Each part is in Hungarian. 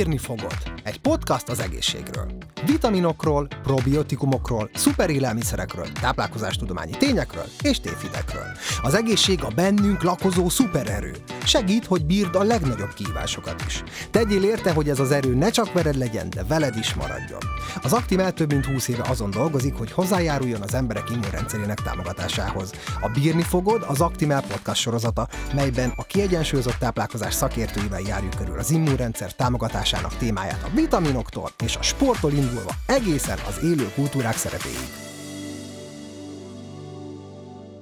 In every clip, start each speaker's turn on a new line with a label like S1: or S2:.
S1: Bírni fogod. Egy podcast az egészségről. Vitaminokról, probiotikumokról, szuperélelmiszerekről, táplálkozástudományi tényekről és tévhitekről. Az egészség a bennünk lakozó szupererő. Segít, hogy bírd a legnagyobb kihívásokat is. Tegyél érte, hogy ez az erő ne csak vered legyen, de veled is maradjon. Az Actimel több mint 20 éve azon dolgozik, hogy hozzájáruljon az emberek immunrendszerének támogatásához. A Bírni fogod az Actimel podcast sorozata, melyben a kiegyensúlyozott táplálkozás szakértőivel járjuk körül az immunrendszer támogatásának témáját a vitaminoktól és a sporttól indulva egészen az élő kultúrák szerepéig.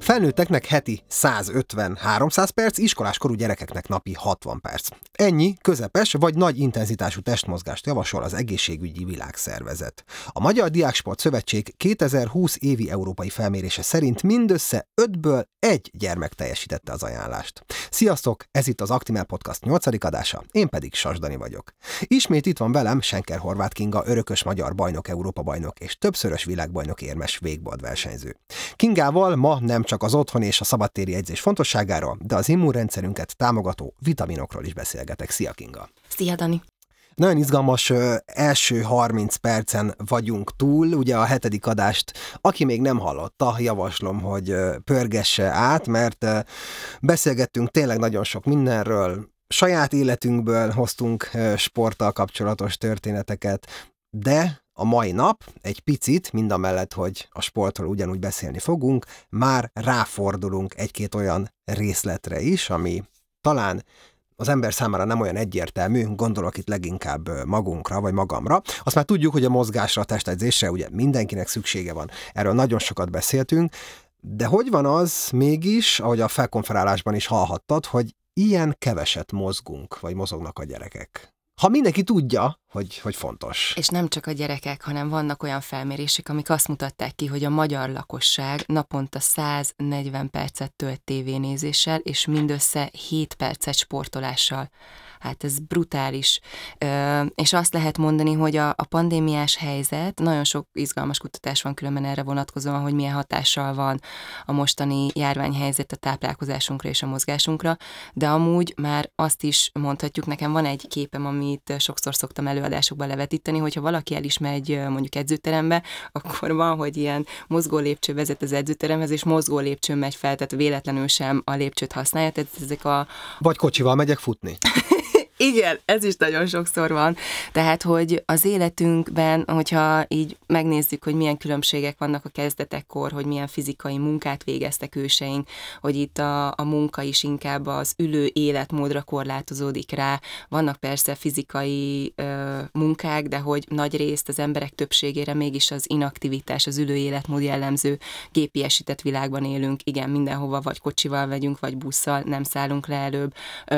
S1: Felnőtteknek heti 150-300 perc, iskoláskorú gyerekeknek napi 60 perc. Ennyi közepes vagy nagy intenzitású testmozgást javasol az Egészségügyi Világszervezet. A Magyar Diáksport Szövetség 2020 évi európai felmérése szerint mindössze 5-ből egy gyermek teljesítette az ajánlást. Sziasztok, ez itt az Actimel Podcast 8. adása, én pedig Sasdani vagyok. Ismét itt van velem Senker Horváth Kinga, örökös magyar bajnok, Európa bajnok és többszörös világbajnok érmes végbord versenyző. Kingával ma nem csak csak az otthon és a szabadtéri edzés fontosságáról, de az immunrendszerünket támogató vitaminokról is beszélgetek. Szia Kinga!
S2: Szia Dani!
S1: Nagyon izgalmas ö, első 30 percen vagyunk túl, ugye a hetedik adást, aki még nem hallotta, javaslom, hogy ö, pörgesse át, mert ö, beszélgettünk tényleg nagyon sok mindenről, saját életünkből hoztunk sporttal kapcsolatos történeteket, de a mai nap egy picit, mind a mellett, hogy a sportról ugyanúgy beszélni fogunk, már ráfordulunk egy-két olyan részletre is, ami talán az ember számára nem olyan egyértelmű, gondolok itt leginkább magunkra, vagy magamra. Azt már tudjuk, hogy a mozgásra, a testedzésre ugye mindenkinek szüksége van. Erről nagyon sokat beszéltünk, de hogy van az mégis, ahogy a felkonferálásban is hallhattad, hogy ilyen keveset mozgunk, vagy mozognak a gyerekek? Ha mindenki tudja, hogy, hogy fontos.
S2: És nem csak a gyerekek, hanem vannak olyan felmérések, amik azt mutatták ki, hogy a magyar lakosság naponta 140 percet tölt tévénézéssel, és mindössze 7 percet sportolással hát ez brutális. És azt lehet mondani, hogy a, a pandémiás helyzet, nagyon sok izgalmas kutatás van különben erre vonatkozóan, hogy milyen hatással van a mostani járványhelyzet a táplálkozásunkra és a mozgásunkra, de amúgy már azt is mondhatjuk, nekem van egy képem, amit sokszor szoktam előadásokban levetíteni, hogyha valaki el is megy mondjuk edzőterembe, akkor van, hogy ilyen mozgó lépcső vezet az edzőteremhez, és mozgó lépcső megy fel, tehát véletlenül sem a lépcsőt használja, tehát ezek a...
S1: Vagy kocsival megyek futni.
S2: Igen, ez is nagyon sokszor van. Tehát, hogy az életünkben, hogyha így megnézzük, hogy milyen különbségek vannak a kezdetekkor, hogy milyen fizikai munkát végeztek őseink, hogy itt a, a munka is inkább az ülő életmódra korlátozódik rá. Vannak persze fizikai ö, munkák, de hogy nagy részt az emberek többségére mégis az inaktivitás, az ülő életmód jellemző gépiesített világban élünk. Igen, mindenhova vagy kocsival vegyünk, vagy busszal, nem szállunk le előbb. Ö,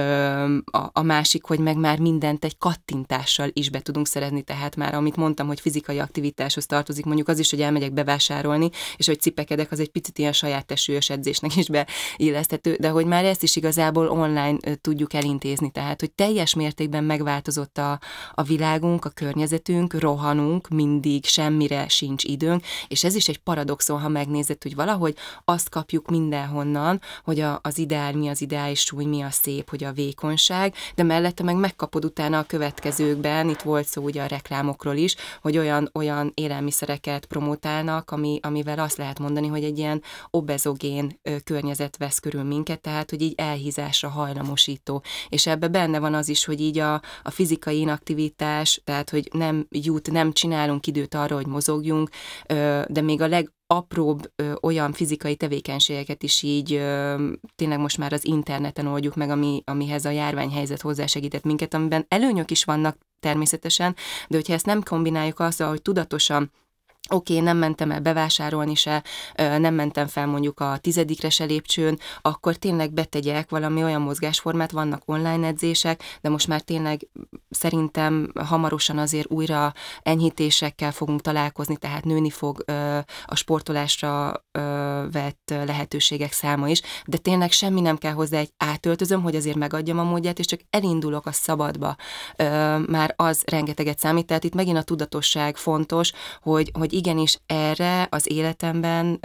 S2: a, a másik, hogy meg már mindent egy kattintással is be tudunk szerezni, tehát már amit mondtam, hogy fizikai aktivitáshoz tartozik, mondjuk az is, hogy elmegyek bevásárolni, és hogy cipekedek, az egy picit ilyen saját testsúlyos edzésnek is beilleszthető, de hogy már ezt is igazából online tudjuk elintézni, tehát hogy teljes mértékben megváltozott a, a világunk, a környezetünk, rohanunk, mindig semmire sincs időnk, és ez is egy paradoxon, ha megnézed, hogy valahogy azt kapjuk mindenhonnan, hogy a, az ideál mi az ideális súly, mi a szép, hogy a vékonyság, de mellett te meg megkapod utána a következőkben, itt volt szó ugye a reklámokról is, hogy olyan, olyan élelmiszereket promotálnak, ami, amivel azt lehet mondani, hogy egy ilyen obezogén környezet vesz körül minket, tehát hogy így elhízásra hajlamosító. És ebbe benne van az is, hogy így a, a fizikai inaktivitás, tehát hogy nem jut, nem csinálunk időt arra, hogy mozogjunk, de még a leg apróbb ö, olyan fizikai tevékenységeket is így ö, tényleg most már az interneten oldjuk meg, ami, amihez a járványhelyzet hozzásegített minket, amiben előnyök is vannak természetesen, de hogyha ezt nem kombináljuk azzal, hogy tudatosan oké, okay, nem mentem el bevásárolni se, nem mentem fel mondjuk a tizedikre se lépcsőn, akkor tényleg betegyek valami olyan mozgásformát, vannak online edzések, de most már tényleg szerintem hamarosan azért újra enyhítésekkel fogunk találkozni, tehát nőni fog a sportolásra vett lehetőségek száma is, de tényleg semmi nem kell hozzá egy átöltözöm, hogy azért megadjam a módját, és csak elindulok a szabadba. Már az rengeteget számít, tehát itt megint a tudatosság fontos, hogy, hogy igenis erre az életemben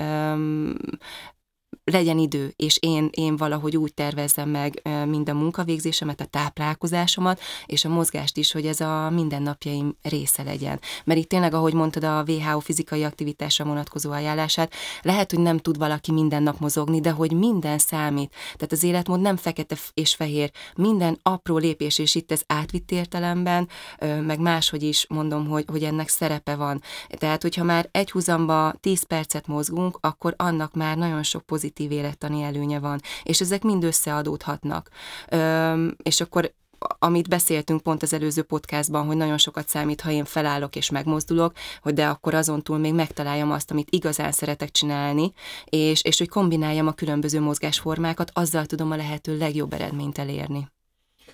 S2: legyen idő, és én, én valahogy úgy tervezzem meg mind a munkavégzésemet, a táplálkozásomat, és a mozgást is, hogy ez a mindennapjaim része legyen. Mert itt tényleg, ahogy mondtad, a WHO fizikai aktivitásra vonatkozó ajánlását, lehet, hogy nem tud valaki minden nap mozogni, de hogy minden számít. Tehát az életmód nem fekete és fehér, minden apró lépés, és itt ez átvitt értelemben, meg máshogy is mondom, hogy, hogy ennek szerepe van. Tehát, hogyha már egy húzamba 10 percet mozgunk, akkor annak már nagyon sok pozitív élettani előnye van, és ezek mind összeadódhatnak. Üm, és akkor amit beszéltünk pont az előző podcastban, hogy nagyon sokat számít, ha én felállok és megmozdulok, hogy de akkor azon túl még megtaláljam azt, amit igazán szeretek csinálni, és, és hogy kombináljam a különböző mozgásformákat, azzal tudom a lehető legjobb eredményt elérni.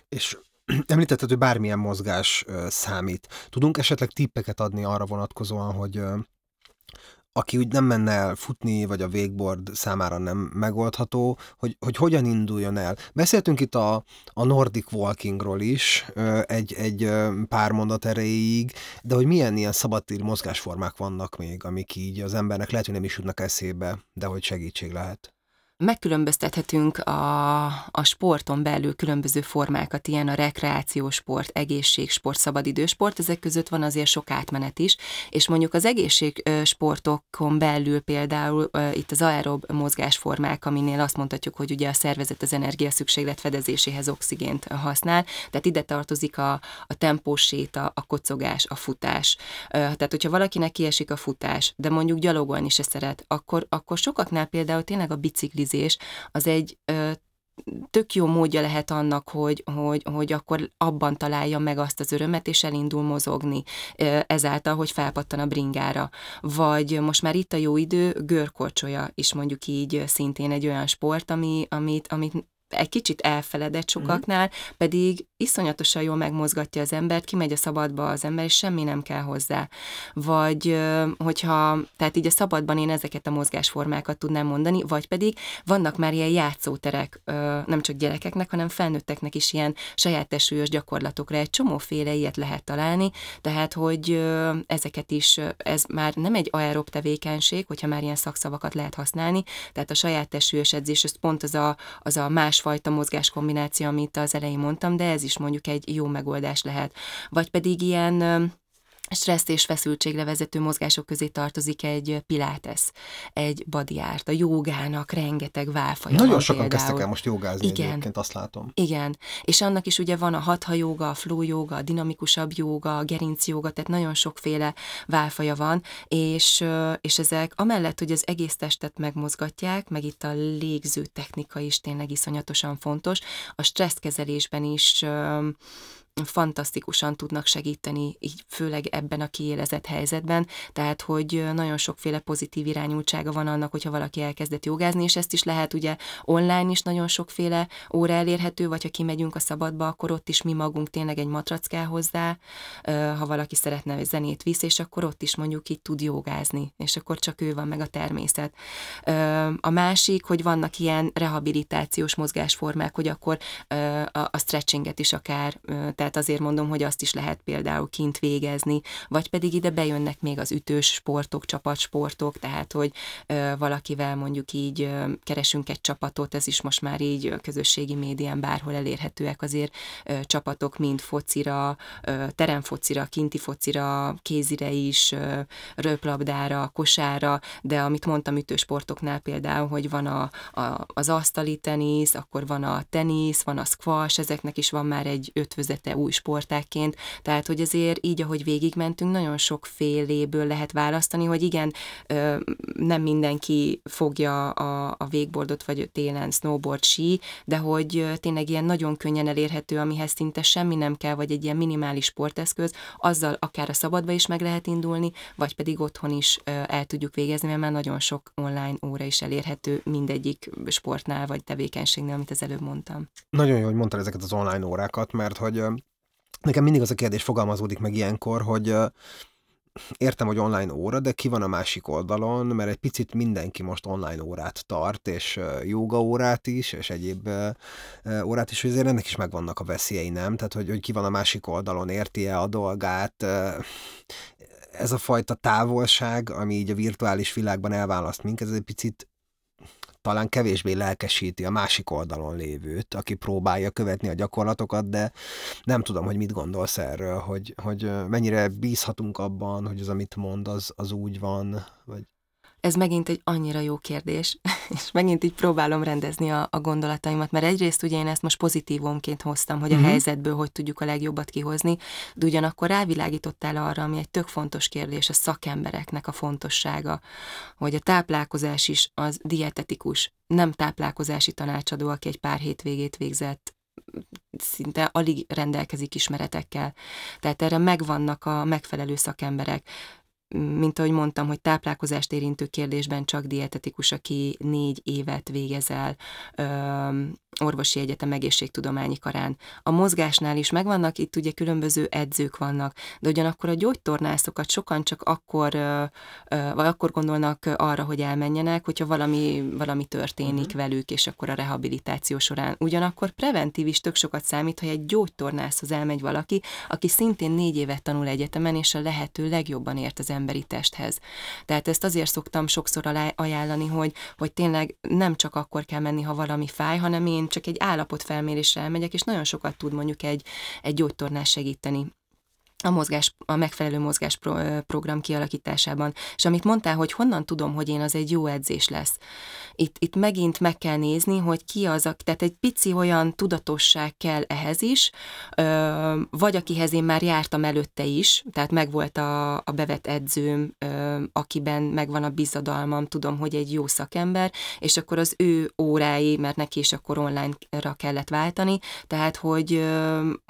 S1: És említetted, hogy bármilyen mozgás számít. Tudunk esetleg tippeket adni arra vonatkozóan, hogy aki úgy nem menne el futni, vagy a végboard számára nem megoldható, hogy, hogy hogyan induljon el. Beszéltünk itt a, a Nordic Walkingról is egy, egy pár mondat erejéig, de hogy milyen ilyen szabadtéri mozgásformák vannak még, amik így az embernek lehet, hogy nem is jutnak eszébe, de hogy segítség lehet
S2: megkülönböztethetünk a, a sporton belül különböző formákat, ilyen a rekreációs sport, egészségsport, szabadidősport, ezek között van azért sok átmenet is, és mondjuk az egészségsportokon belül például itt az aerob mozgásformák, aminél azt mondhatjuk, hogy ugye a szervezet az energia szükséglet fedezéséhez oxigént használ, tehát ide tartozik a, a tempós séta, a kocogás, a futás. Tehát, hogyha valakinek kiesik a futás, de mondjuk gyalogolni se szeret, akkor, akkor sokaknál például tényleg a bicikli biciklizés az egy tök jó módja lehet annak, hogy, hogy, hogy akkor abban találja meg azt az örömet, és elindul mozogni ezáltal, hogy felpattan a bringára. Vagy most már itt a jó idő, görkorcsolya is mondjuk így szintén egy olyan sport, ami, amit, amit egy kicsit elfeledett sokaknál, mm. pedig iszonyatosan jól megmozgatja az embert, kimegy a szabadba az ember, és semmi nem kell hozzá. Vagy hogyha, tehát így a szabadban én ezeket a mozgásformákat tudnám mondani, vagy pedig vannak már ilyen játszóterek, nem csak gyerekeknek, hanem felnőtteknek is ilyen saját tesúlyos gyakorlatokra. Egy csomóféle ilyet lehet találni, tehát hogy ezeket is, ez már nem egy aerob tevékenység, hogyha már ilyen szakszavakat lehet használni, tehát a saját edzés, ez pont az a, az a másfajta mozgáskombináció, amit az elején mondtam, de ez is mondjuk egy jó megoldás lehet. Vagy pedig ilyen stressz és feszültségre vezető mozgások közé tartozik egy pilates, egy body art, a jogának rengeteg válfaja
S1: Nagyon sokan például. kezdtek el most jogázni Igen. egyébként, azt látom.
S2: Igen, és annak is ugye van a hatha joga, a flow joga, a dinamikusabb joga, a gerinc joga, tehát nagyon sokféle válfaja van, és, és ezek amellett, hogy az egész testet megmozgatják, meg itt a légző technika is tényleg iszonyatosan fontos, a stresszkezelésben is fantasztikusan tudnak segíteni, így főleg ebben a kiélezett helyzetben, tehát hogy nagyon sokféle pozitív irányultsága van annak, hogyha valaki elkezdett jogázni, és ezt is lehet ugye online is nagyon sokféle óra elérhető, vagy ha kimegyünk a szabadba, akkor ott is mi magunk tényleg egy matrac kell hozzá, ha valaki szeretne, hogy zenét visz, és akkor ott is mondjuk itt tud jogázni, és akkor csak ő van meg a természet. A másik, hogy vannak ilyen rehabilitációs mozgásformák, hogy akkor a stretchinget is akár tehát azért mondom, hogy azt is lehet például kint végezni, vagy pedig ide bejönnek még az ütős sportok, csapatsportok, tehát hogy valakivel mondjuk így keresünk egy csapatot, ez is most már így közösségi médián bárhol elérhetőek azért csapatok, mind focira, teremfocira, kinti focira, kézire is, röplabdára, kosára, de amit mondtam ütősportoknál például, hogy van a, a, az asztali tenisz, akkor van a tenisz, van a squash, ezeknek is van már egy ötvözete szinte új sportákként, tehát hogy azért így, ahogy végigmentünk, nagyon sok féléből lehet választani, hogy igen, nem mindenki fogja a, a végboardot, vagy télen snowboard, sí, de hogy tényleg ilyen nagyon könnyen elérhető, amihez szinte semmi nem kell, vagy egy ilyen minimális sporteszköz, azzal akár a szabadba is meg lehet indulni, vagy pedig otthon is el tudjuk végezni, mert már nagyon sok online óra is elérhető mindegyik sportnál, vagy tevékenységnél, amit az előbb mondtam.
S1: Nagyon jó, hogy mondtad ezeket az online órákat, mert hogy Nekem mindig az a kérdés fogalmazódik meg ilyenkor, hogy értem, hogy online óra, de ki van a másik oldalon, mert egy picit mindenki most online órát tart, és joga órát is, és egyéb órát is, hogy azért ennek is megvannak a veszélyei, nem? Tehát, hogy, hogy ki van a másik oldalon, érti-e a dolgát, ez a fajta távolság, ami így a virtuális világban elválaszt minket, ez egy picit talán kevésbé lelkesíti a másik oldalon lévőt, aki próbálja követni a gyakorlatokat, de nem tudom, hogy mit gondolsz erről, hogy, hogy mennyire bízhatunk abban, hogy az, amit mond, az, az úgy van, vagy...
S2: Ez megint egy annyira jó kérdés, és megint így próbálom rendezni a, a gondolataimat, mert egyrészt ugye én ezt most pozitívumként hoztam, hogy a uh-huh. helyzetből hogy tudjuk a legjobbat kihozni, de ugyanakkor rávilágítottál arra, ami egy tök fontos kérdés, a szakembereknek a fontossága, hogy a táplálkozás is az dietetikus, nem táplálkozási tanácsadó, aki egy pár hétvégét végzett szinte alig rendelkezik ismeretekkel. Tehát erre megvannak a megfelelő szakemberek mint ahogy mondtam, hogy táplálkozást érintő kérdésben csak dietetikus, aki négy évet végezel orvosi egyetem egészségtudományi karán. A mozgásnál is megvannak, itt ugye különböző edzők vannak, de ugyanakkor a gyógytornászokat sokan csak akkor, vagy akkor gondolnak arra, hogy elmenjenek, hogyha valami, valami történik uh-huh. velük, és akkor a rehabilitáció során. Ugyanakkor preventív is tök sokat számít, hogy egy gyógytornászhoz elmegy valaki, aki szintén négy évet tanul egyetemen, és a lehető legjobban ért az emberi testhez. Tehát ezt azért szoktam sokszor ajánlani, hogy, hogy tényleg nem csak akkor kell menni, ha valami fáj, hanem én csak egy állapotfelmérésre elmegyek, és nagyon sokat tud mondjuk egy, egy gyógytornás segíteni a, mozgás, a megfelelő mozgás program kialakításában. És amit mondtál, hogy honnan tudom, hogy én az egy jó edzés lesz. Itt, itt megint meg kell nézni, hogy ki az, a, tehát egy pici olyan tudatosság kell ehhez is, vagy akihez én már jártam előtte is, tehát megvolt a, a bevet edzőm, akiben megvan a bizadalmam, tudom, hogy egy jó szakember, és akkor az ő órái, mert neki is akkor online-ra kellett váltani, tehát hogy,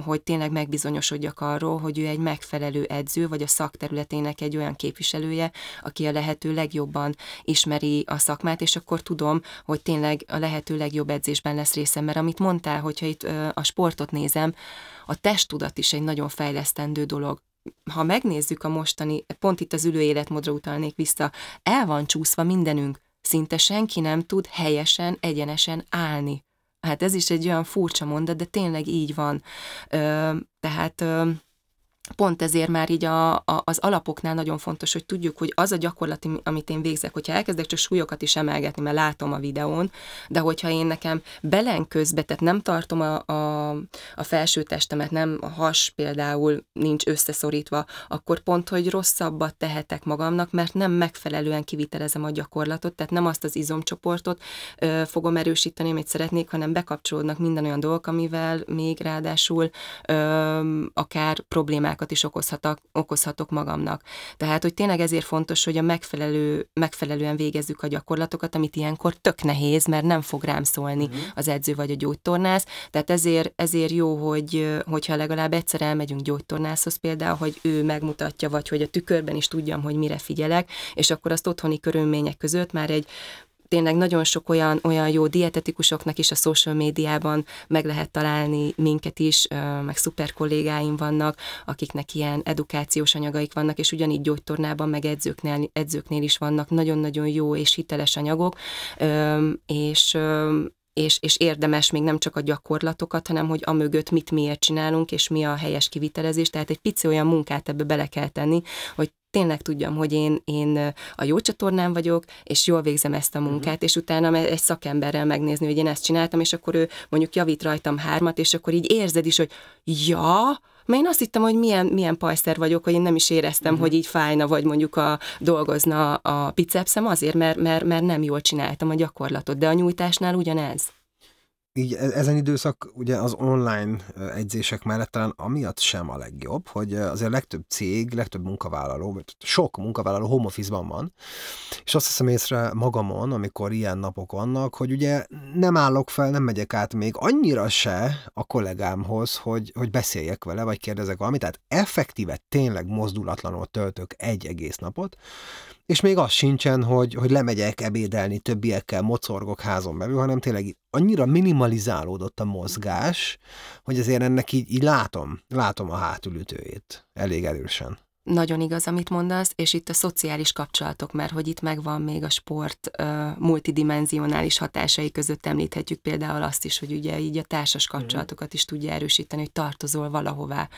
S2: hogy tényleg megbizonyosodjak arról, hogy ő egy megfelelő edző, vagy a szakterületének egy olyan képviselője, aki a lehető legjobban ismeri a szakmát, és akkor tudom, hogy tényleg a lehető legjobb edzésben lesz részem, mert amit mondtál, hogyha itt a sportot nézem, a testtudat is egy nagyon fejlesztendő dolog ha megnézzük a mostani, pont itt az ülő életmódra utalnék vissza, el van csúszva mindenünk. Szinte senki nem tud helyesen, egyenesen állni. Hát ez is egy olyan furcsa mondat, de tényleg így van. Ö, tehát ö, pont ezért már így a, a, az alapoknál nagyon fontos, hogy tudjuk, hogy az a gyakorlat, amit én végzek, hogyha elkezdek csak súlyokat is emelgetni, mert látom a videón, de hogyha én nekem belen közbe, tehát nem tartom a, a, a felső testemet, nem a has például nincs összeszorítva, akkor pont, hogy rosszabbat tehetek magamnak, mert nem megfelelően kivitelezem a gyakorlatot, tehát nem azt az izomcsoportot ö, fogom erősíteni, amit szeretnék, hanem bekapcsolódnak minden olyan dolgok, amivel még ráadásul ö, akár problémák problémákat is okozhatok, okozhatok magamnak. Tehát, hogy tényleg ezért fontos, hogy a megfelelő, megfelelően végezzük a gyakorlatokat, amit ilyenkor tök nehéz, mert nem fog rám szólni uh-huh. az edző vagy a gyógytornász. Tehát ezért, ezért jó, hogy, hogyha legalább egyszer elmegyünk gyógytornászhoz például, hogy ő megmutatja, vagy hogy a tükörben is tudjam, hogy mire figyelek, és akkor azt otthoni körülmények között már egy tényleg nagyon sok olyan, olyan jó dietetikusoknak is a social médiában meg lehet találni minket is, meg szuper kollégáim vannak, akiknek ilyen edukációs anyagaik vannak, és ugyanígy gyógytornában, meg edzőknél, edzőknél is vannak. Nagyon-nagyon jó és hiteles anyagok, és és, és érdemes még nem csak a gyakorlatokat, hanem hogy a mögött mit miért csinálunk, és mi a helyes kivitelezés. Tehát egy pici olyan munkát ebbe bele kell tenni, hogy tényleg tudjam, hogy én, én a jó csatornán vagyok, és jól végzem ezt a mhm. munkát, uh-huh. és utána egy szakemberrel megnézni, hogy én ezt csináltam, és akkor ő mondjuk javít rajtam hármat, és akkor így érzed is, hogy ja, mert én azt hittem, hogy milyen, milyen pajszer vagyok, hogy én nem is éreztem, uh-huh. hogy így fájna, vagy mondjuk a, dolgozna a bicepszem azért, mert, mert, mert nem jól csináltam a gyakorlatot, de a nyújtásnál ugyanez
S1: így e-, ezen időszak ugye az online edzések mellett talán amiatt sem a legjobb, hogy azért legtöbb cég, legtöbb munkavállaló, vagy sok munkavállaló home office-ban van, és azt hiszem észre magamon, amikor ilyen napok vannak, hogy ugye nem állok fel, nem megyek át még annyira se a kollégámhoz, hogy, hogy beszéljek vele, vagy kérdezek valamit, tehát effektíve tényleg mozdulatlanul töltök egy egész napot, és még az sincsen, hogy, hogy lemegyek ebédelni többiekkel, mocorgok házon belül, hanem tényleg annyira minimalizálódott a mozgás, hogy azért ennek így, így látom, látom a hátulütőjét elég erősen.
S2: Nagyon igaz, amit mondasz, és itt a szociális kapcsolatok, mert hogy itt megvan még a sport uh, multidimensionális hatásai között említhetjük például azt is, hogy ugye így a társas mhm. kapcsolatokat is tudja erősíteni, hogy tartozol valahová.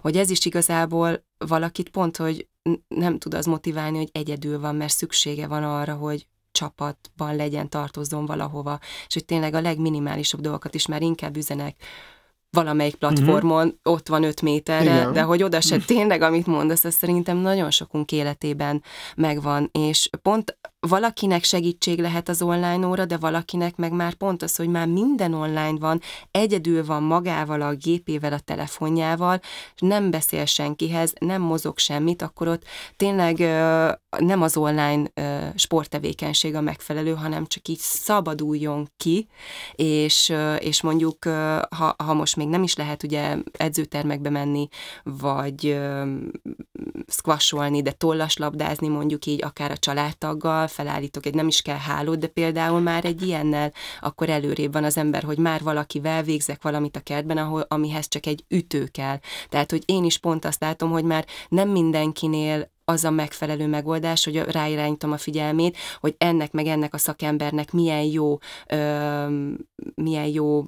S2: Hogy ez is igazából valakit pont, hogy nem tud az motiválni, hogy egyedül van, mert szüksége van arra, hogy csapatban legyen, tartozzon valahova, és hogy tényleg a legminimálisabb dolgokat is már inkább üzenek valamelyik platformon, uh-huh. ott van öt méterre, Igen. de hogy oda se tényleg, amit mondasz, ez szerintem nagyon sokunk életében megvan, és pont valakinek segítség lehet az online óra, de valakinek meg már pont az, hogy már minden online van, egyedül van magával, a gépével, a telefonjával, és nem beszél senkihez, nem mozog semmit, akkor ott tényleg nem az online sporttevékenység a megfelelő, hanem csak így szabaduljon ki, és, és mondjuk, ha, ha most még nem is lehet ugye edzőtermekbe menni, vagy squasholni, de tollaslabdázni mondjuk így akár a családtaggal, felállítok egy nem is kell hálót, de például már egy ilyennel akkor előrébb van az ember, hogy már valakivel végzek valamit a kertben, ahol, amihez csak egy ütő kell. Tehát, hogy én is pont azt látom, hogy már nem mindenkinél az a megfelelő megoldás, hogy ráirányítom a figyelmét, hogy ennek meg ennek a szakembernek milyen jó, ö, milyen jó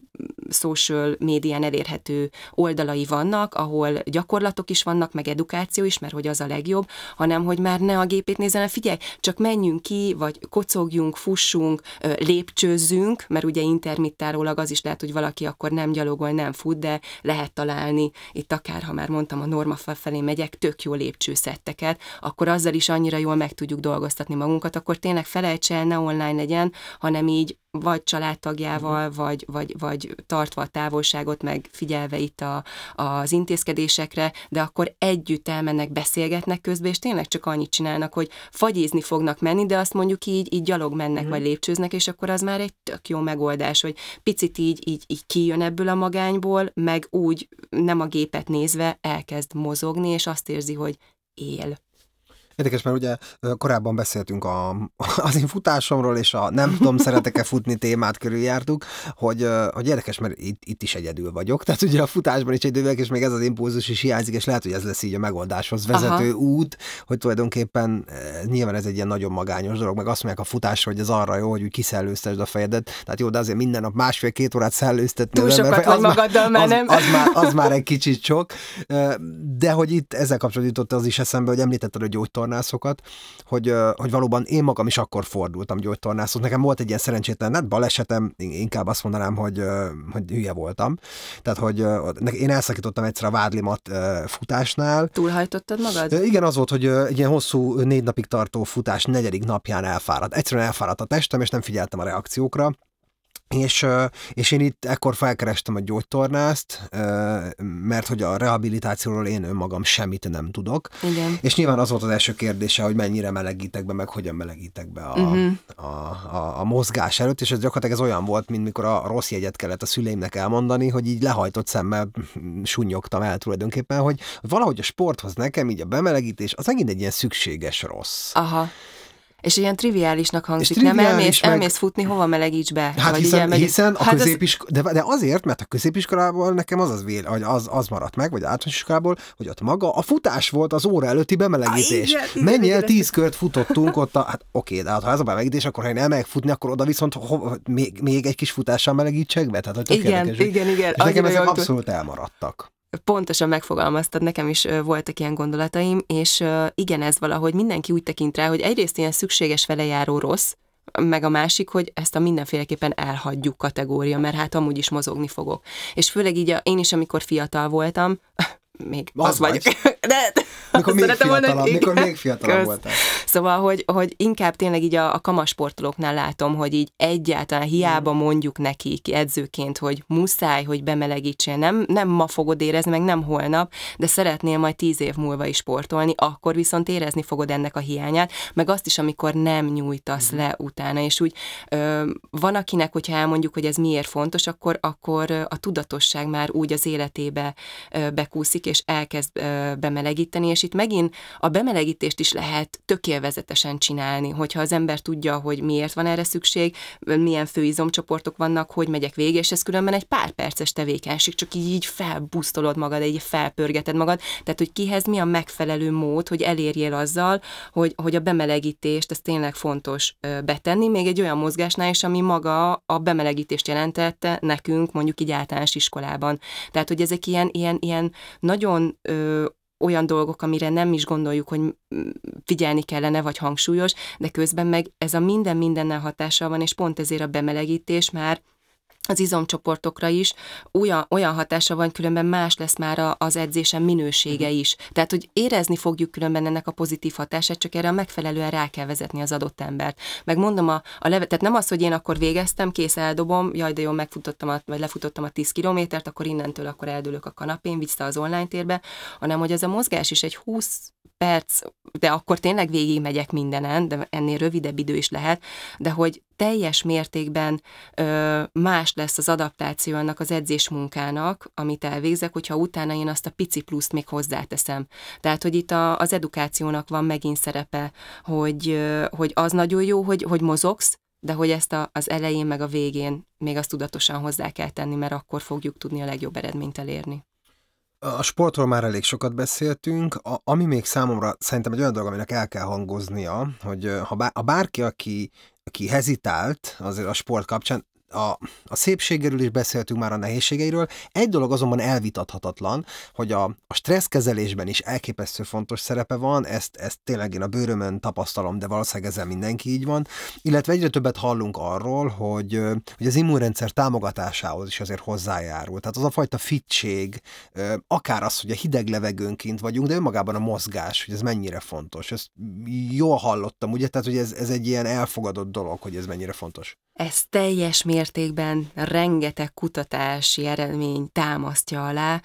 S2: social médián elérhető oldalai vannak, ahol gyakorlatok is vannak, meg edukáció is, mert hogy az a legjobb, hanem hogy már ne a gépét nézzen, figyelj, csak menjünk ki, vagy kocogjunk, fussunk, lépcsőzzünk, mert ugye intermittárólag az is lehet, hogy valaki akkor nem gyalogol, nem fut, de lehet találni, itt akár, ha már mondtam, a norma felé megyek, tök jó lépcsőszetteket, akkor azzal is annyira jól meg tudjuk dolgoztatni magunkat, akkor tényleg felejts el, ne online legyen, hanem így vagy családtagjával, uh-huh. vagy, vagy, vagy tartva a távolságot, meg figyelve itt a, az intézkedésekre, de akkor együtt elmennek, beszélgetnek közben, és tényleg csak annyit csinálnak, hogy fagyézni fognak menni, de azt mondjuk így, így gyalog mennek, uh-huh. vagy lépcsőznek, és akkor az már egy tök jó megoldás, hogy picit így, így, így kijön ebből a magányból, meg úgy nem a gépet nézve elkezd mozogni, és azt érzi, hogy él.
S1: Érdekes, mert ugye korábban beszéltünk a, az én futásomról, és a nem tudom, szeretek-e futni témát körüljártuk, hogy, hogy érdekes, mert itt, itt is egyedül vagyok. Tehát ugye a futásban is egyedül és még ez az impulzus is hiányzik, és lehet, hogy ez lesz így a megoldáshoz vezető Aha. út, hogy tulajdonképpen nyilván ez egy ilyen nagyon magányos dolog, meg azt mondják a futásra, hogy ez arra jó, hogy úgy kiszellőztesd a fejedet. Tehát jó, de azért minden nap másfél-két órát szellőztetni.
S2: Túl sokat mert, vagy magaddal,
S1: már
S2: nem.
S1: Az, az, már, az már egy kicsit sok. De hogy itt ezzel kapcsolatban az is eszembe, hogy említetted a gyógytor gyógytornászokat, hogy, hogy valóban én magam is akkor fordultam gyógytornászhoz. Nekem volt egy ilyen szerencsétlen, hát balesetem, inkább azt mondanám, hogy, hogy hülye voltam. Tehát, hogy én elszakítottam egyszer a vádlimat futásnál.
S2: Túlhajtottad magad?
S1: Igen, az volt, hogy egy ilyen hosszú, négy napig tartó futás negyedik napján elfáradt. Egyszerűen elfáradt a testem, és nem figyeltem a reakciókra. És, és én itt ekkor felkerestem a gyógytornást, mert hogy a rehabilitációról én önmagam semmit nem tudok.
S2: Igen.
S1: És nyilván az volt az első kérdése, hogy mennyire melegítek be, meg hogyan melegítek be a, uh-huh. a, a, a mozgás előtt, és ez gyakorlatilag ez olyan volt, mint mikor a rossz jegyet kellett a szüleimnek elmondani, hogy így lehajtott szemmel sunyogtam el tulajdonképpen, hogy valahogy a sporthoz nekem így a bemelegítés, az megint egy ilyen szükséges rossz.
S2: Aha. És ilyen triviálisnak hangzik, nem elmész, meg... elmész futni, hova melegíts be?
S1: Hát vagy hiszen, elmegy... hiszen a hát középisk... az... de, de azért, mert a középiskolából nekem az az, véle, az, az maradt meg, vagy általános iskolából, hogy ott maga a futás volt az óra előtti bemelegítés. Ah, igen, Mennyi el tíz kört futottunk ott, a, hát oké, de hát ha ez a bemelegítés, akkor ha én elmegyek futni, akkor oda viszont ho, még, még egy kis futással melegítsek be. Tehát, hogy
S2: igen, igen, igen.
S1: És nekem ezek abszolút elmaradtak
S2: pontosan megfogalmaztad, nekem is voltak ilyen gondolataim, és igen, ez valahogy mindenki úgy tekint rá, hogy egyrészt ilyen szükséges vele járó rossz, meg a másik, hogy ezt a mindenféleképpen elhagyjuk kategória, mert hát amúgy is mozogni fogok. És főleg így a, én is, amikor fiatal voltam, még az, az vagyok. De,
S1: mikor még fiatalabb, mondani, mikor még fiatalabb voltál.
S2: Szóval, hogy, hogy inkább tényleg így a, a kamasportolóknál látom, hogy így egyáltalán hiába hmm. mondjuk nekik edzőként, hogy muszáj, hogy bemelegítsél, nem, nem ma fogod érezni, meg nem holnap, de szeretnél majd tíz év múlva is sportolni, akkor viszont érezni fogod ennek a hiányát, meg azt is, amikor nem nyújtasz hmm. le utána, és úgy ö, van akinek, hogyha elmondjuk, hogy ez miért fontos, akkor, akkor a tudatosság már úgy az életébe ö, bekúszik, és elkezd bemelegíteni, és itt megint a bemelegítést is lehet tökélvezetesen csinálni, hogyha az ember tudja, hogy miért van erre szükség, milyen főizomcsoportok vannak, hogy megyek végig, és ez különben egy pár perces tevékenység, csak így felbusztolod magad, így felpörgeted magad, tehát hogy kihez mi a megfelelő mód, hogy elérjél azzal, hogy, hogy a bemelegítést, ez tényleg fontos betenni, még egy olyan mozgásnál is, ami maga a bemelegítést jelentette nekünk, mondjuk így általános iskolában. Tehát, hogy ezek ilyen, ilyen, ilyen nagyon ö, olyan dolgok, amire nem is gondoljuk, hogy figyelni kellene, vagy hangsúlyos, de közben meg ez a minden mindennel hatással van, és pont ezért a bemelegítés már az izomcsoportokra is olyan, olyan hatása van, különben más lesz már az edzésem minősége mhm. is. Tehát, hogy érezni fogjuk különben ennek a pozitív hatását, csak erre megfelelően rá kell vezetni az adott embert. Meg mondom, a, a leve, tehát nem az, hogy én akkor végeztem, kész eldobom, jaj, de jó, megfutottam, a, vagy lefutottam a 10 kilométert, akkor innentől akkor eldőlök a kanapén, vissza az online térbe, hanem hogy az a mozgás is egy 20 perc, de akkor tényleg végigmegyek mindenen, de ennél rövidebb idő is lehet, de hogy teljes mértékben ö, más lesz az adaptáció annak az edzésmunkának, amit elvégzek, hogyha utána én azt a pici pluszt még hozzáteszem. Tehát, hogy itt a, az edukációnak van megint szerepe, hogy, hogy az nagyon jó, hogy, hogy mozogsz, de hogy ezt a, az elején meg a végén még azt tudatosan hozzá kell tenni, mert akkor fogjuk tudni a legjobb eredményt elérni.
S1: A sportról már elég sokat beszéltünk, a, ami még számomra szerintem egy olyan dolog, aminek el kell hangoznia, hogy ha bár, a bárki, aki, aki hezitált azért a sport kapcsán, a, a szépségéről is beszéltünk már a nehézségeiről. Egy dolog azonban elvitathatatlan, hogy a, a stresszkezelésben is elképesztő fontos szerepe van, ezt, ezt tényleg én a bőrömön tapasztalom, de valószínűleg ezzel mindenki így van, illetve egyre többet hallunk arról, hogy, hogy az immunrendszer támogatásához is azért hozzájárul. Tehát az a fajta fittség, akár az, hogy a hideg levegőnként vagyunk, de önmagában a mozgás, hogy ez mennyire fontos. Ezt jól hallottam, ugye? Tehát, hogy ez, ez egy ilyen elfogadott dolog, hogy ez mennyire fontos.
S2: Ez teljes mértékben rengeteg kutatási eredmény támasztja alá.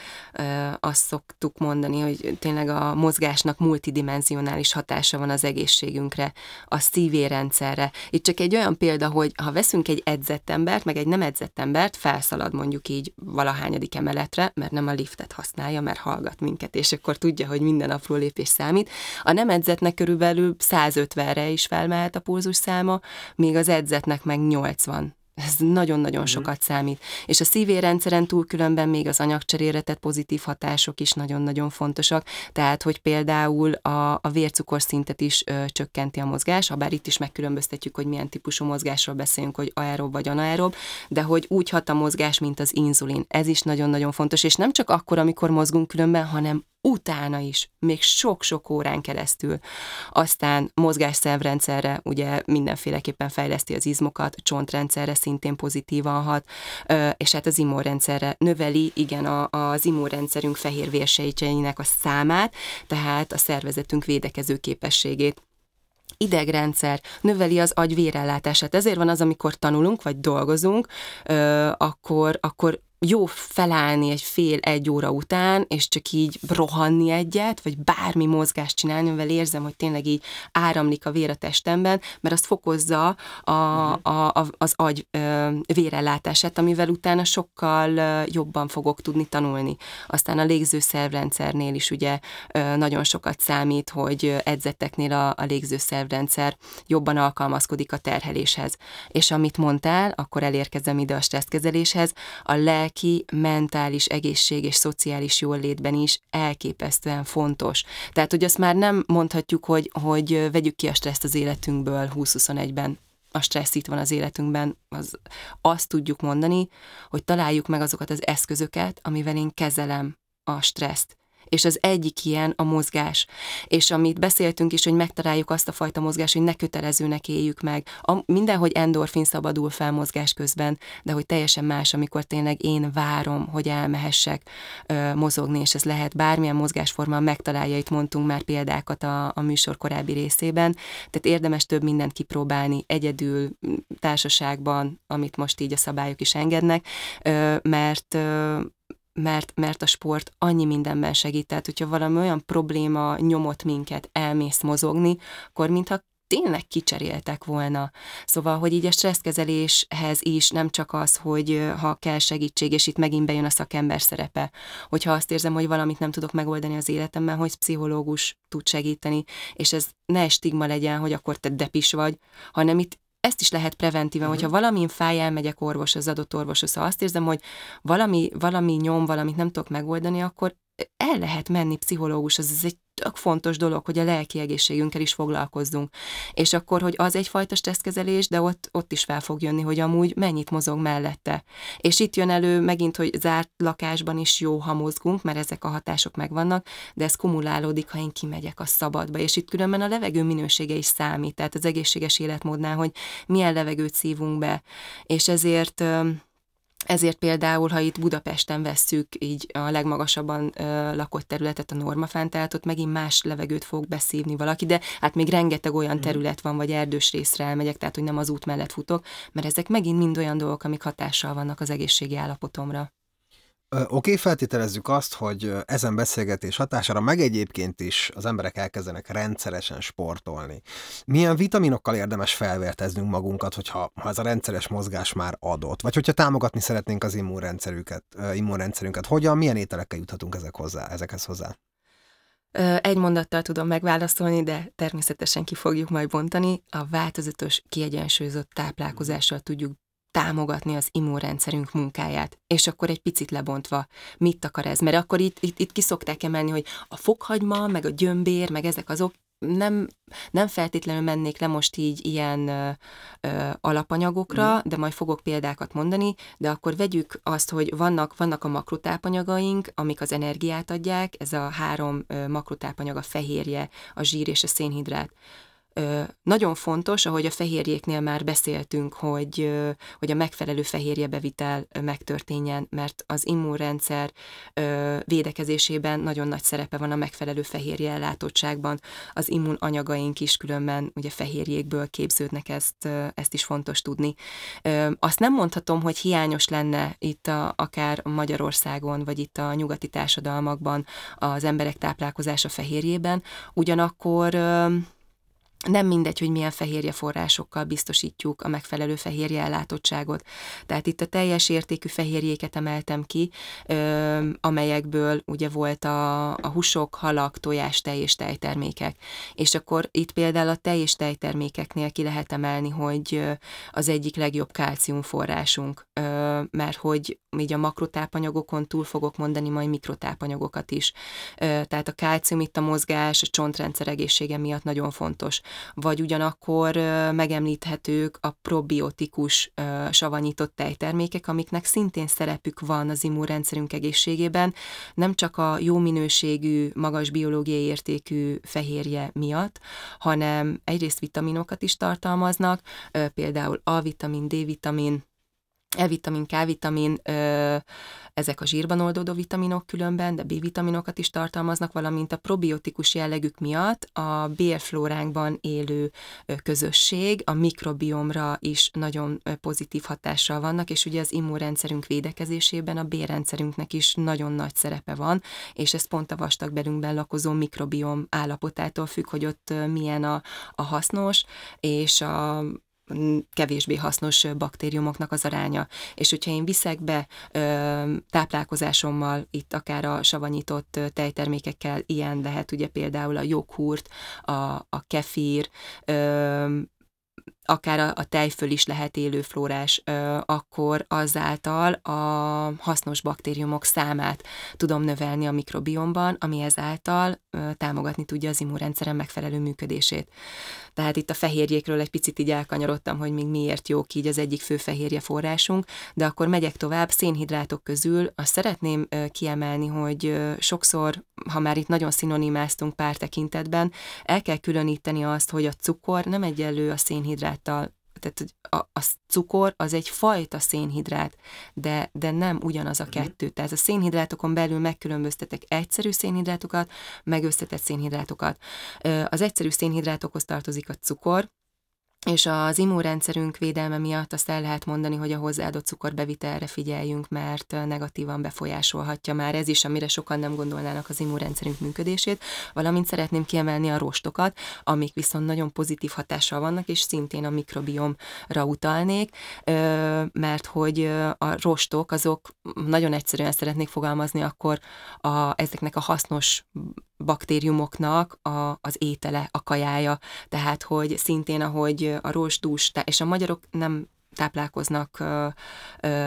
S2: Azt szoktuk mondani, hogy tényleg a mozgásnak multidimensionális hatása van az egészségünkre, a szívérendszerre. Itt csak egy olyan példa, hogy ha veszünk egy edzett embert, meg egy nem edzett embert, felszalad mondjuk így valahányadik emeletre, mert nem a liftet használja, mert hallgat minket, és akkor tudja, hogy minden apró lépés számít. A nem edzetnek körülbelül 150-re is felmehet a pulzus száma, míg az edzetnek meg 88. ez nagyon-nagyon uh-huh. sokat számít. És a szívérendszeren túl különben még az anyagcserére tett pozitív hatások is nagyon-nagyon fontosak. Tehát, hogy például a, a vércukorszintet is ö, csökkenti a mozgás, ha bár itt is megkülönböztetjük, hogy milyen típusú mozgásról beszélünk, hogy aerob vagy anaerob, de hogy úgy hat a mozgás, mint az inzulin. Ez is nagyon-nagyon fontos, és nem csak akkor, amikor mozgunk különben, hanem utána is, még sok-sok órán keresztül. Aztán mozgásszervrendszerre ugye mindenféleképpen fejleszti az izmokat, csontrendszerre szintén pozitívan hat, és hát az immunrendszerre növeli, igen, a, az immunrendszerünk fehér vérsejtjeinek a számát, tehát a szervezetünk védekező képességét idegrendszer, növeli az agy vérellátását. Ezért van az, amikor tanulunk, vagy dolgozunk, akkor, akkor jó felállni egy fél-egy óra után, és csak így rohanni egyet, vagy bármi mozgást csinálni, mivel érzem, hogy tényleg így áramlik a vér a testemben, mert azt fokozza a, a, a, az agy ö, vérellátását, amivel utána sokkal jobban fogok tudni tanulni. Aztán a légzőszervrendszernél is ugye ö, nagyon sokat számít, hogy edzetteknél a, a légzőszervrendszer jobban alkalmazkodik a terheléshez. És amit mondtál, akkor elérkezem ide a stresszkezeléshez, a leg lelki, mentális egészség és szociális jólétben is elképesztően fontos. Tehát, hogy azt már nem mondhatjuk, hogy, hogy vegyük ki a stresszt az életünkből 2021-ben, a stressz itt van az életünkben, az, azt tudjuk mondani, hogy találjuk meg azokat az eszközöket, amivel én kezelem a stresszt és az egyik ilyen a mozgás. És amit beszéltünk is, hogy megtaláljuk azt a fajta mozgást, hogy ne kötelezőnek éljük meg. A, mindenhogy endorfin szabadul fel mozgás közben, de hogy teljesen más, amikor tényleg én várom, hogy elmehessek ö, mozogni, és ez lehet bármilyen mozgásforma, megtalálja, itt mondtunk már példákat a, a műsor korábbi részében, tehát érdemes több mindent kipróbálni, egyedül, társaságban, amit most így a szabályok is engednek, ö, mert ö, mert, mert a sport annyi mindenben segít. Tehát, hogyha valami olyan probléma nyomott minket, elmész mozogni, akkor mintha tényleg kicseréltek volna. Szóval, hogy így a stresszkezeléshez is nem csak az, hogy ha kell segítség, és itt megint bejön a szakember szerepe, hogyha azt érzem, hogy valamit nem tudok megoldani az életemben, hogy pszichológus tud segíteni, és ez ne stigma legyen, hogy akkor te depis vagy, hanem itt ezt is lehet preventíven, uh-huh. hogyha valamin fáj, elmegyek orvos, az adott orvoshoz, ha azt érzem, hogy valami, valami nyom, valamit nem tudok megoldani, akkor el lehet menni pszichológushoz, ez egy tök fontos dolog, hogy a lelki egészségünkkel is foglalkozzunk. És akkor, hogy az egyfajta stresszkezelés, de ott, ott is fel fog jönni, hogy amúgy mennyit mozog mellette. És itt jön elő megint, hogy zárt lakásban is jó, ha mozgunk, mert ezek a hatások megvannak, de ez kumulálódik, ha én kimegyek a szabadba. És itt különben a levegő minősége is számít, tehát az egészséges életmódnál, hogy milyen levegőt szívunk be. És ezért ezért például, ha itt Budapesten vesszük így a legmagasabban ö, lakott területet, a normafánt, tehát ott megint más levegőt fog beszívni valaki, de hát még rengeteg olyan mhm. terület van, vagy erdős részre elmegyek, tehát hogy nem az út mellett futok, mert ezek megint mind olyan dolgok, amik hatással vannak az egészségi állapotomra.
S1: Oké, okay, feltételezzük azt, hogy ezen beszélgetés hatására meg egyébként is az emberek elkezdenek rendszeresen sportolni. Milyen vitaminokkal érdemes felvérteznünk magunkat, hogyha ha ez a rendszeres mozgás már adott? Vagy hogyha támogatni szeretnénk az immunrendszerünket, immunrendszerünket hogyan, milyen ételekkel juthatunk ezek hozzá, ezekhez hozzá?
S2: Egy mondattal tudom megválaszolni, de természetesen ki fogjuk majd bontani. A változatos, kiegyensúlyozott táplálkozással tudjuk támogatni az immunrendszerünk munkáját. És akkor egy picit lebontva, mit akar ez? Mert akkor itt, itt, itt kiszokták emelni, hogy a fokhagyma, meg a gyömbér, meg ezek azok, nem, nem feltétlenül mennék le most így ilyen ö, ö, alapanyagokra, mm. de majd fogok példákat mondani, de akkor vegyük azt, hogy vannak, vannak a makrotápanyagaink, amik az energiát adják, ez a három ö, makrotápanyag, a fehérje, a zsír és a szénhidrát nagyon fontos, ahogy a fehérjéknél már beszéltünk, hogy, hogy a megfelelő fehérjebevitel megtörténjen, mert az immunrendszer védekezésében nagyon nagy szerepe van a megfelelő fehérje ellátottságban. Az immunanyagaink is különben ugye fehérjékből képződnek, ezt, ezt is fontos tudni. Azt nem mondhatom, hogy hiányos lenne itt a, akár Magyarországon, vagy itt a nyugati társadalmakban az emberek táplálkozása fehérjében, ugyanakkor nem mindegy, hogy milyen fehérje forrásokkal biztosítjuk a megfelelő fehérje ellátottságot. Tehát itt a teljes értékű fehérjéket emeltem ki, amelyekből ugye volt a, a húsok, halak, tojás, tej és tejtermékek. És akkor itt például a tej és tejtermékeknél ki lehet emelni, hogy az egyik legjobb kálcium forrásunk, ö, mert hogy így a makrotápanyagokon túl fogok mondani majd mikrotápanyagokat is. Tehát a kálcium itt a mozgás, a csontrendszer egészsége miatt nagyon fontos vagy ugyanakkor megemlíthetők a probiotikus savanyított tejtermékek, amiknek szintén szerepük van az immunrendszerünk egészségében, nem csak a jó minőségű, magas biológiai értékű fehérje miatt, hanem egyrészt vitaminokat is tartalmaznak, például A-vitamin, D-vitamin, E-vitamin, K-vitamin, ezek a zsírban oldódó vitaminok különben, de B-vitaminokat is tartalmaznak, valamint a probiotikus jellegük miatt a bélflóránkban élő közösség, a mikrobiomra is nagyon pozitív hatással vannak, és ugye az immunrendszerünk védekezésében a bélrendszerünknek is nagyon nagy szerepe van, és ez pont a vastagbelünkben lakozó mikrobiom állapotától függ, hogy ott milyen a, a hasznos, és a kevésbé hasznos baktériumoknak az aránya. És hogyha én viszek be táplálkozásommal, itt akár a savanyított tejtermékekkel, ilyen lehet ugye például a joghurt, a, a kefír, akár a, a tejföl is lehet élő flórás, ö, akkor azáltal a hasznos baktériumok számát tudom növelni a mikrobiomban, ami ezáltal támogatni tudja az immunrendszerem megfelelő működését. Tehát itt a fehérjékről egy picit így elkanyarodtam, hogy még miért jók így az egyik fő fehérje forrásunk, de akkor megyek tovább, szénhidrátok közül azt szeretném kiemelni, hogy sokszor, ha már itt nagyon szinonimáztunk pár tekintetben, el kell különíteni azt, hogy a cukor nem egyenlő a szénhidráttal tehát a, a cukor az egy fajta szénhidrát, de, de nem ugyanaz a mhm. kettő. Tehát a szénhidrátokon belül megkülönböztetek egyszerű szénhidrátokat, meg összetett szénhidrátokat. Az egyszerű szénhidrátokhoz tartozik a cukor, és az immunrendszerünk védelme miatt azt el lehet mondani, hogy a hozzáadott cukorbevitelre figyeljünk, mert negatívan befolyásolhatja már ez is, amire sokan nem gondolnának az immunrendszerünk működését, valamint szeretném kiemelni a rostokat, amik viszont nagyon pozitív hatással vannak, és szintén a mikrobiomra utalnék, mert hogy a rostok azok nagyon egyszerűen szeretnék fogalmazni, akkor a, ezeknek a hasznos baktériumoknak a, az étele, a kajája. Tehát, hogy szintén, ahogy a rostdús, és a magyarok nem táplálkoznak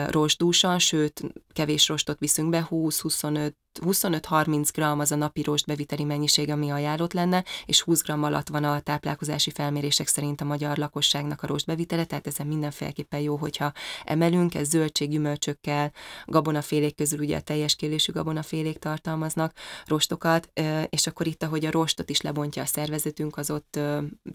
S2: rostdúsan, sőt, kevés rostot viszünk be, 20-25 25-30 g az a napi rost beviteli mennyiség, ami ajánlott lenne, és 20 g alatt van a táplálkozási felmérések szerint a magyar lakosságnak a rost bevitele, tehát ezen mindenféleképpen jó, hogyha emelünk, ez zöldség, gyümölcsökkel, gabonafélék közül ugye a teljes kélésű gabonafélék tartalmaznak rostokat, és akkor itt, ahogy a rostot is lebontja a szervezetünk, az ott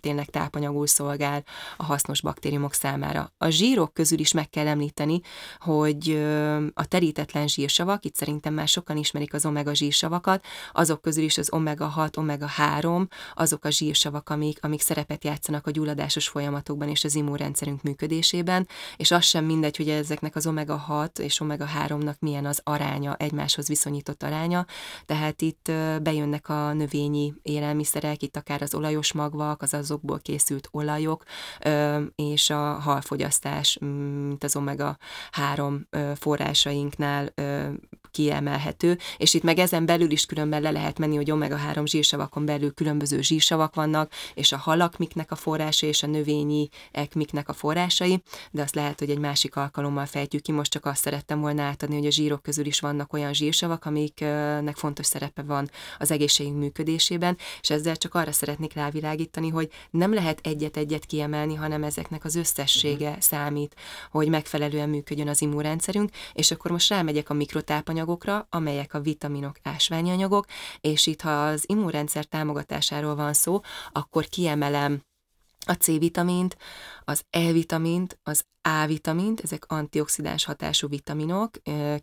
S2: tényleg tápanyagul szolgál a hasznos baktériumok számára. A zsírok közül is meg kell említeni, hogy a terítetlen zsírsavak, itt szerintem már sokan ismerik az omega zsírsavakat, azok közül is az omega 6, omega 3, azok a zsírsavak, amik, amik szerepet játszanak a gyulladásos folyamatokban és az immunrendszerünk működésében, és az sem mindegy, hogy ezeknek az omega 6 és omega 3-nak milyen az aránya, egymáshoz viszonyított aránya, tehát itt bejönnek a növényi élelmiszerek, itt akár az olajos magvak, az azokból készült olajok, és a halfogyasztás, mint az omega 3 forrásainknál kiemelhető, és itt meg ezen belül is különben le lehet menni, hogy omega-3 zsírsavakon belül különböző zsírsavak vannak, és a halak miknek a forrása, és a növényi miknek a forrásai, de azt lehet, hogy egy másik alkalommal fejtjük ki, most csak azt szerettem volna átadni, hogy a zsírok közül is vannak olyan zsírsavak, amiknek fontos szerepe van az egészségünk működésében, és ezzel csak arra szeretnék rávilágítani, hogy nem lehet egyet-egyet kiemelni, hanem ezeknek az összessége számít, hogy megfelelően működjön az immunrendszerünk, és akkor most rámegyek a mikrotápanyagokra, amelyek a vitaminok, ásványanyagok, és itt, ha az immunrendszer támogatásáról van szó, akkor kiemelem a C-vitamint, az E-vitamint, az A-vitamint, ezek antioxidáns hatású vitaminok,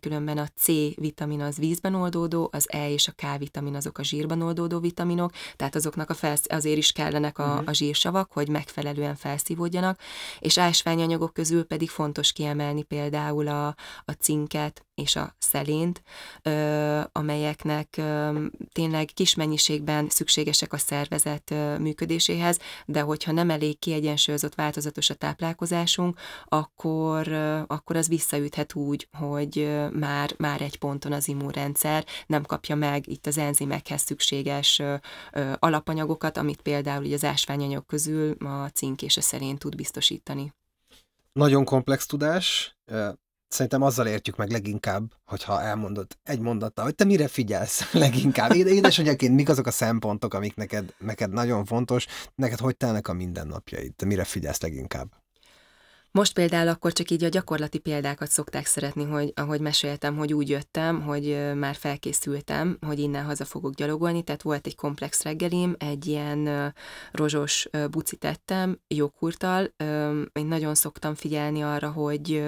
S2: különben a C-vitamin az vízben oldódó, az E és a K-vitamin azok a zsírban oldódó vitaminok, tehát azoknak a felsz- azért is kellenek a, mhm. a zsírsavak, hogy megfelelően felszívódjanak, és ásványanyagok közül pedig fontos kiemelni például a, a cinket és a szelént, amelyeknek tényleg kis mennyiségben szükségesek a szervezet működéséhez, de hogyha nem elég kiegyensúlyozott változat változatos a táplálkozásunk, akkor, akkor az visszaüthet úgy, hogy már, már egy ponton az immunrendszer nem kapja meg itt az enzimekhez szükséges alapanyagokat, amit például ugye az ásványanyag közül a cink és a szerén tud biztosítani.
S1: Nagyon komplex tudás, Szerintem azzal értjük meg leginkább, hogyha elmondod egy mondattal, hogy te mire figyelsz leginkább. Édesanyjaként mik azok a szempontok, amik neked, neked nagyon fontos, neked hogy telnek a mindennapjaid, te mire figyelsz leginkább?
S2: Most például akkor csak így a gyakorlati példákat szokták szeretni, hogy ahogy meséltem, hogy úgy jöttem, hogy már felkészültem, hogy innen haza fogok gyalogolni, tehát volt egy komplex reggelim, egy ilyen rozsos bucit tettem, joghurttal. Én nagyon szoktam figyelni arra, hogy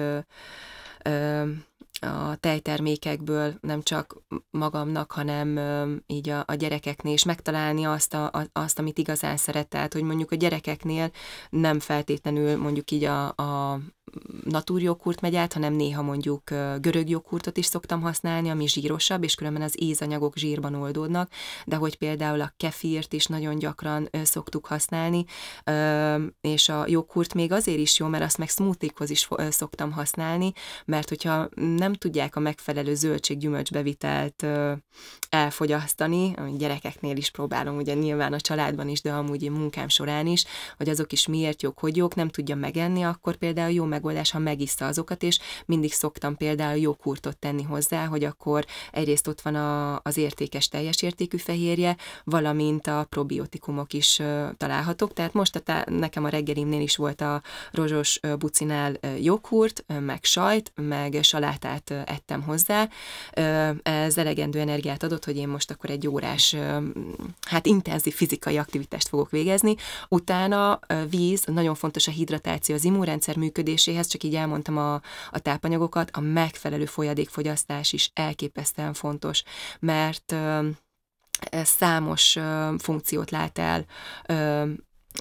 S2: a tejtermékekből nem csak magamnak, hanem így a, a gyerekeknél is megtalálni azt, a, a, azt, amit igazán szeret. Tehát, hogy mondjuk a gyerekeknél nem feltétlenül mondjuk így a, a naturjoghurt megy át, hanem néha mondjuk görög joghurtot is szoktam használni, ami zsírosabb, és különben az ízanyagok zsírban oldódnak, de hogy például a kefírt is nagyon gyakran szoktuk használni, és a joghurt még azért is jó, mert azt meg smoothie is szoktam használni, mert hogyha nem tudják a megfelelő zöldséggyümölcsbevitelt elfogyasztani, a gyerekeknél is próbálom, ugye nyilván a családban is, de amúgy a munkám során is, hogy azok is miért jók, hogy jók, nem tudja megenni, akkor például jó meg megoldás, ha megiszta azokat, és mindig szoktam például joghurtot tenni hozzá, hogy akkor egyrészt ott van a, az értékes teljes értékű fehérje, valamint a probiotikumok is találhatók. Tehát most a nekem a reggelimnél is volt a rozsos bucinál joghurt, meg sajt, meg salátát ettem hozzá. Ez elegendő energiát adott, hogy én most akkor egy órás, hát intenzív fizikai aktivitást fogok végezni. Utána víz, nagyon fontos a hidratáció, az immunrendszer működés működéséhez, csak így elmondtam a, a tápanyagokat, a megfelelő folyadékfogyasztás is elképesztően fontos, mert számos funkciót lát el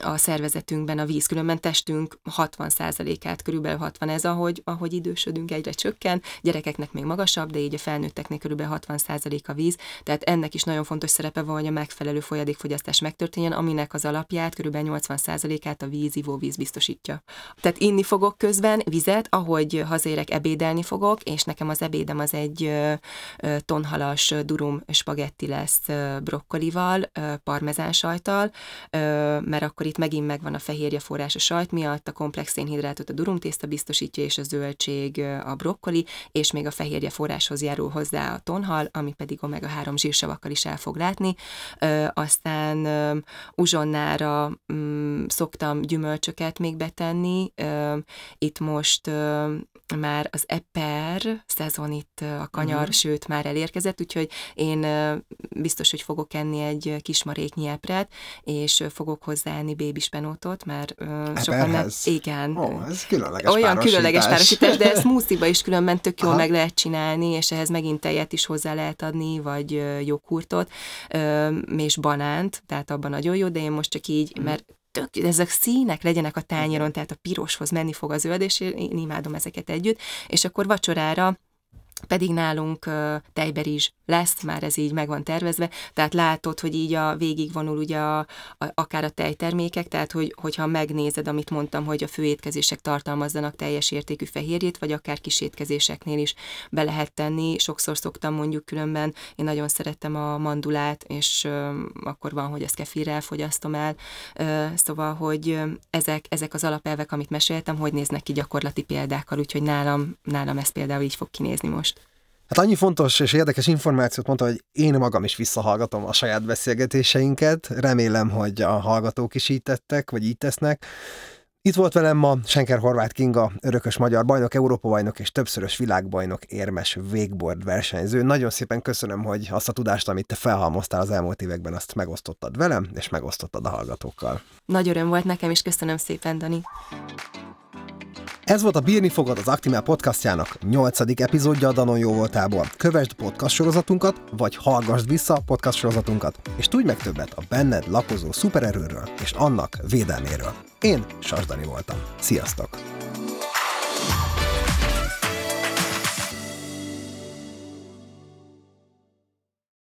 S2: a szervezetünkben a víz, különben testünk 60%-át, körülbelül 60 ez, ahogy, ahogy idősödünk, egyre csökken, gyerekeknek még magasabb, de így a felnőtteknek körülbelül 60% a víz, tehát ennek is nagyon fontos szerepe van, hogy a megfelelő folyadékfogyasztás megtörténjen, aminek az alapját körülbelül 80%-át a víz, ivóvíz biztosítja. Tehát inni fogok közben vizet, ahogy hazérek, ebédelni fogok, és nekem az ebédem az egy tonhalas durum spagetti lesz brokkolival, parmezán sajtal, mert akkor itt megint megvan a fehérje forrás a sajt miatt, a komplex szénhidrátot a durumtészta biztosítja, és a zöldség a brokkoli, és még a fehérje forráshoz járul hozzá a tonhal, ami pedig omega-3 zsírsavakkal is el fog látni. Aztán uzsonnára mm, szoktam gyümölcsöket még betenni. Itt most már az eper szezon itt a kanyar, uh-huh. sőt már elérkezett, úgyhogy én biztos, hogy fogok enni egy kismaréknyi epret, és fogok hozzáenni bébispenótot, mert sokan nem... Igen.
S1: Ó, ez különleges
S2: Olyan
S1: párosítás.
S2: különleges párosítás, de ezt músziba is különben tök jól Aha. meg lehet csinálni, és ehhez megint tejet is hozzá lehet adni, vagy joghurtot, és banánt, tehát abban nagyon jó, de én most csak így, mhm. mert tök, ezek színek legyenek a tányéron, tehát a piroshoz menni fog a zöld, és én imádom ezeket együtt, és akkor vacsorára pedig nálunk uh, tejberizs lesz, már ez így meg van tervezve, tehát látod, hogy így a végig vonul ugye a, a, akár a tejtermékek, tehát hogy, hogyha megnézed, amit mondtam, hogy a főétkezések tartalmazzanak teljes értékű fehérjét, vagy akár kis étkezéseknél is be lehet tenni. Sokszor szoktam mondjuk különben, én nagyon szerettem a mandulát, és uh, akkor van, hogy ezt kefirrel fogyasztom el, uh, szóval, hogy ezek, ezek az alapelvek, amit meséltem, hogy néznek ki gyakorlati példákkal, úgyhogy nálam, nálam ez például így fog kinézni most.
S1: Hát annyi fontos és érdekes információt mondta, hogy én magam is visszahallgatom a saját beszélgetéseinket. Remélem, hogy a hallgatók is így tettek, vagy így tesznek. Itt volt velem ma Senker Horváth Kinga, örökös magyar bajnok, Európa bajnok és többszörös világbajnok, érmes wakeboard versenyző. Nagyon szépen köszönöm, hogy azt a tudást, amit te felhalmoztál az elmúlt években, azt megosztottad velem, és megosztottad a hallgatókkal.
S2: Nagy öröm volt nekem, és köszönöm szépen, Dani.
S1: Ez volt a Bírni fogod az Actimel podcastjának nyolcadik epizódja a Danon jó voltából. Kövesd podcast sorozatunkat, vagy hallgassd vissza a podcast sorozatunkat, és tudj meg többet a benned lakozó szupererőről és annak védelméről. Én Sasdani voltam. Sziasztok!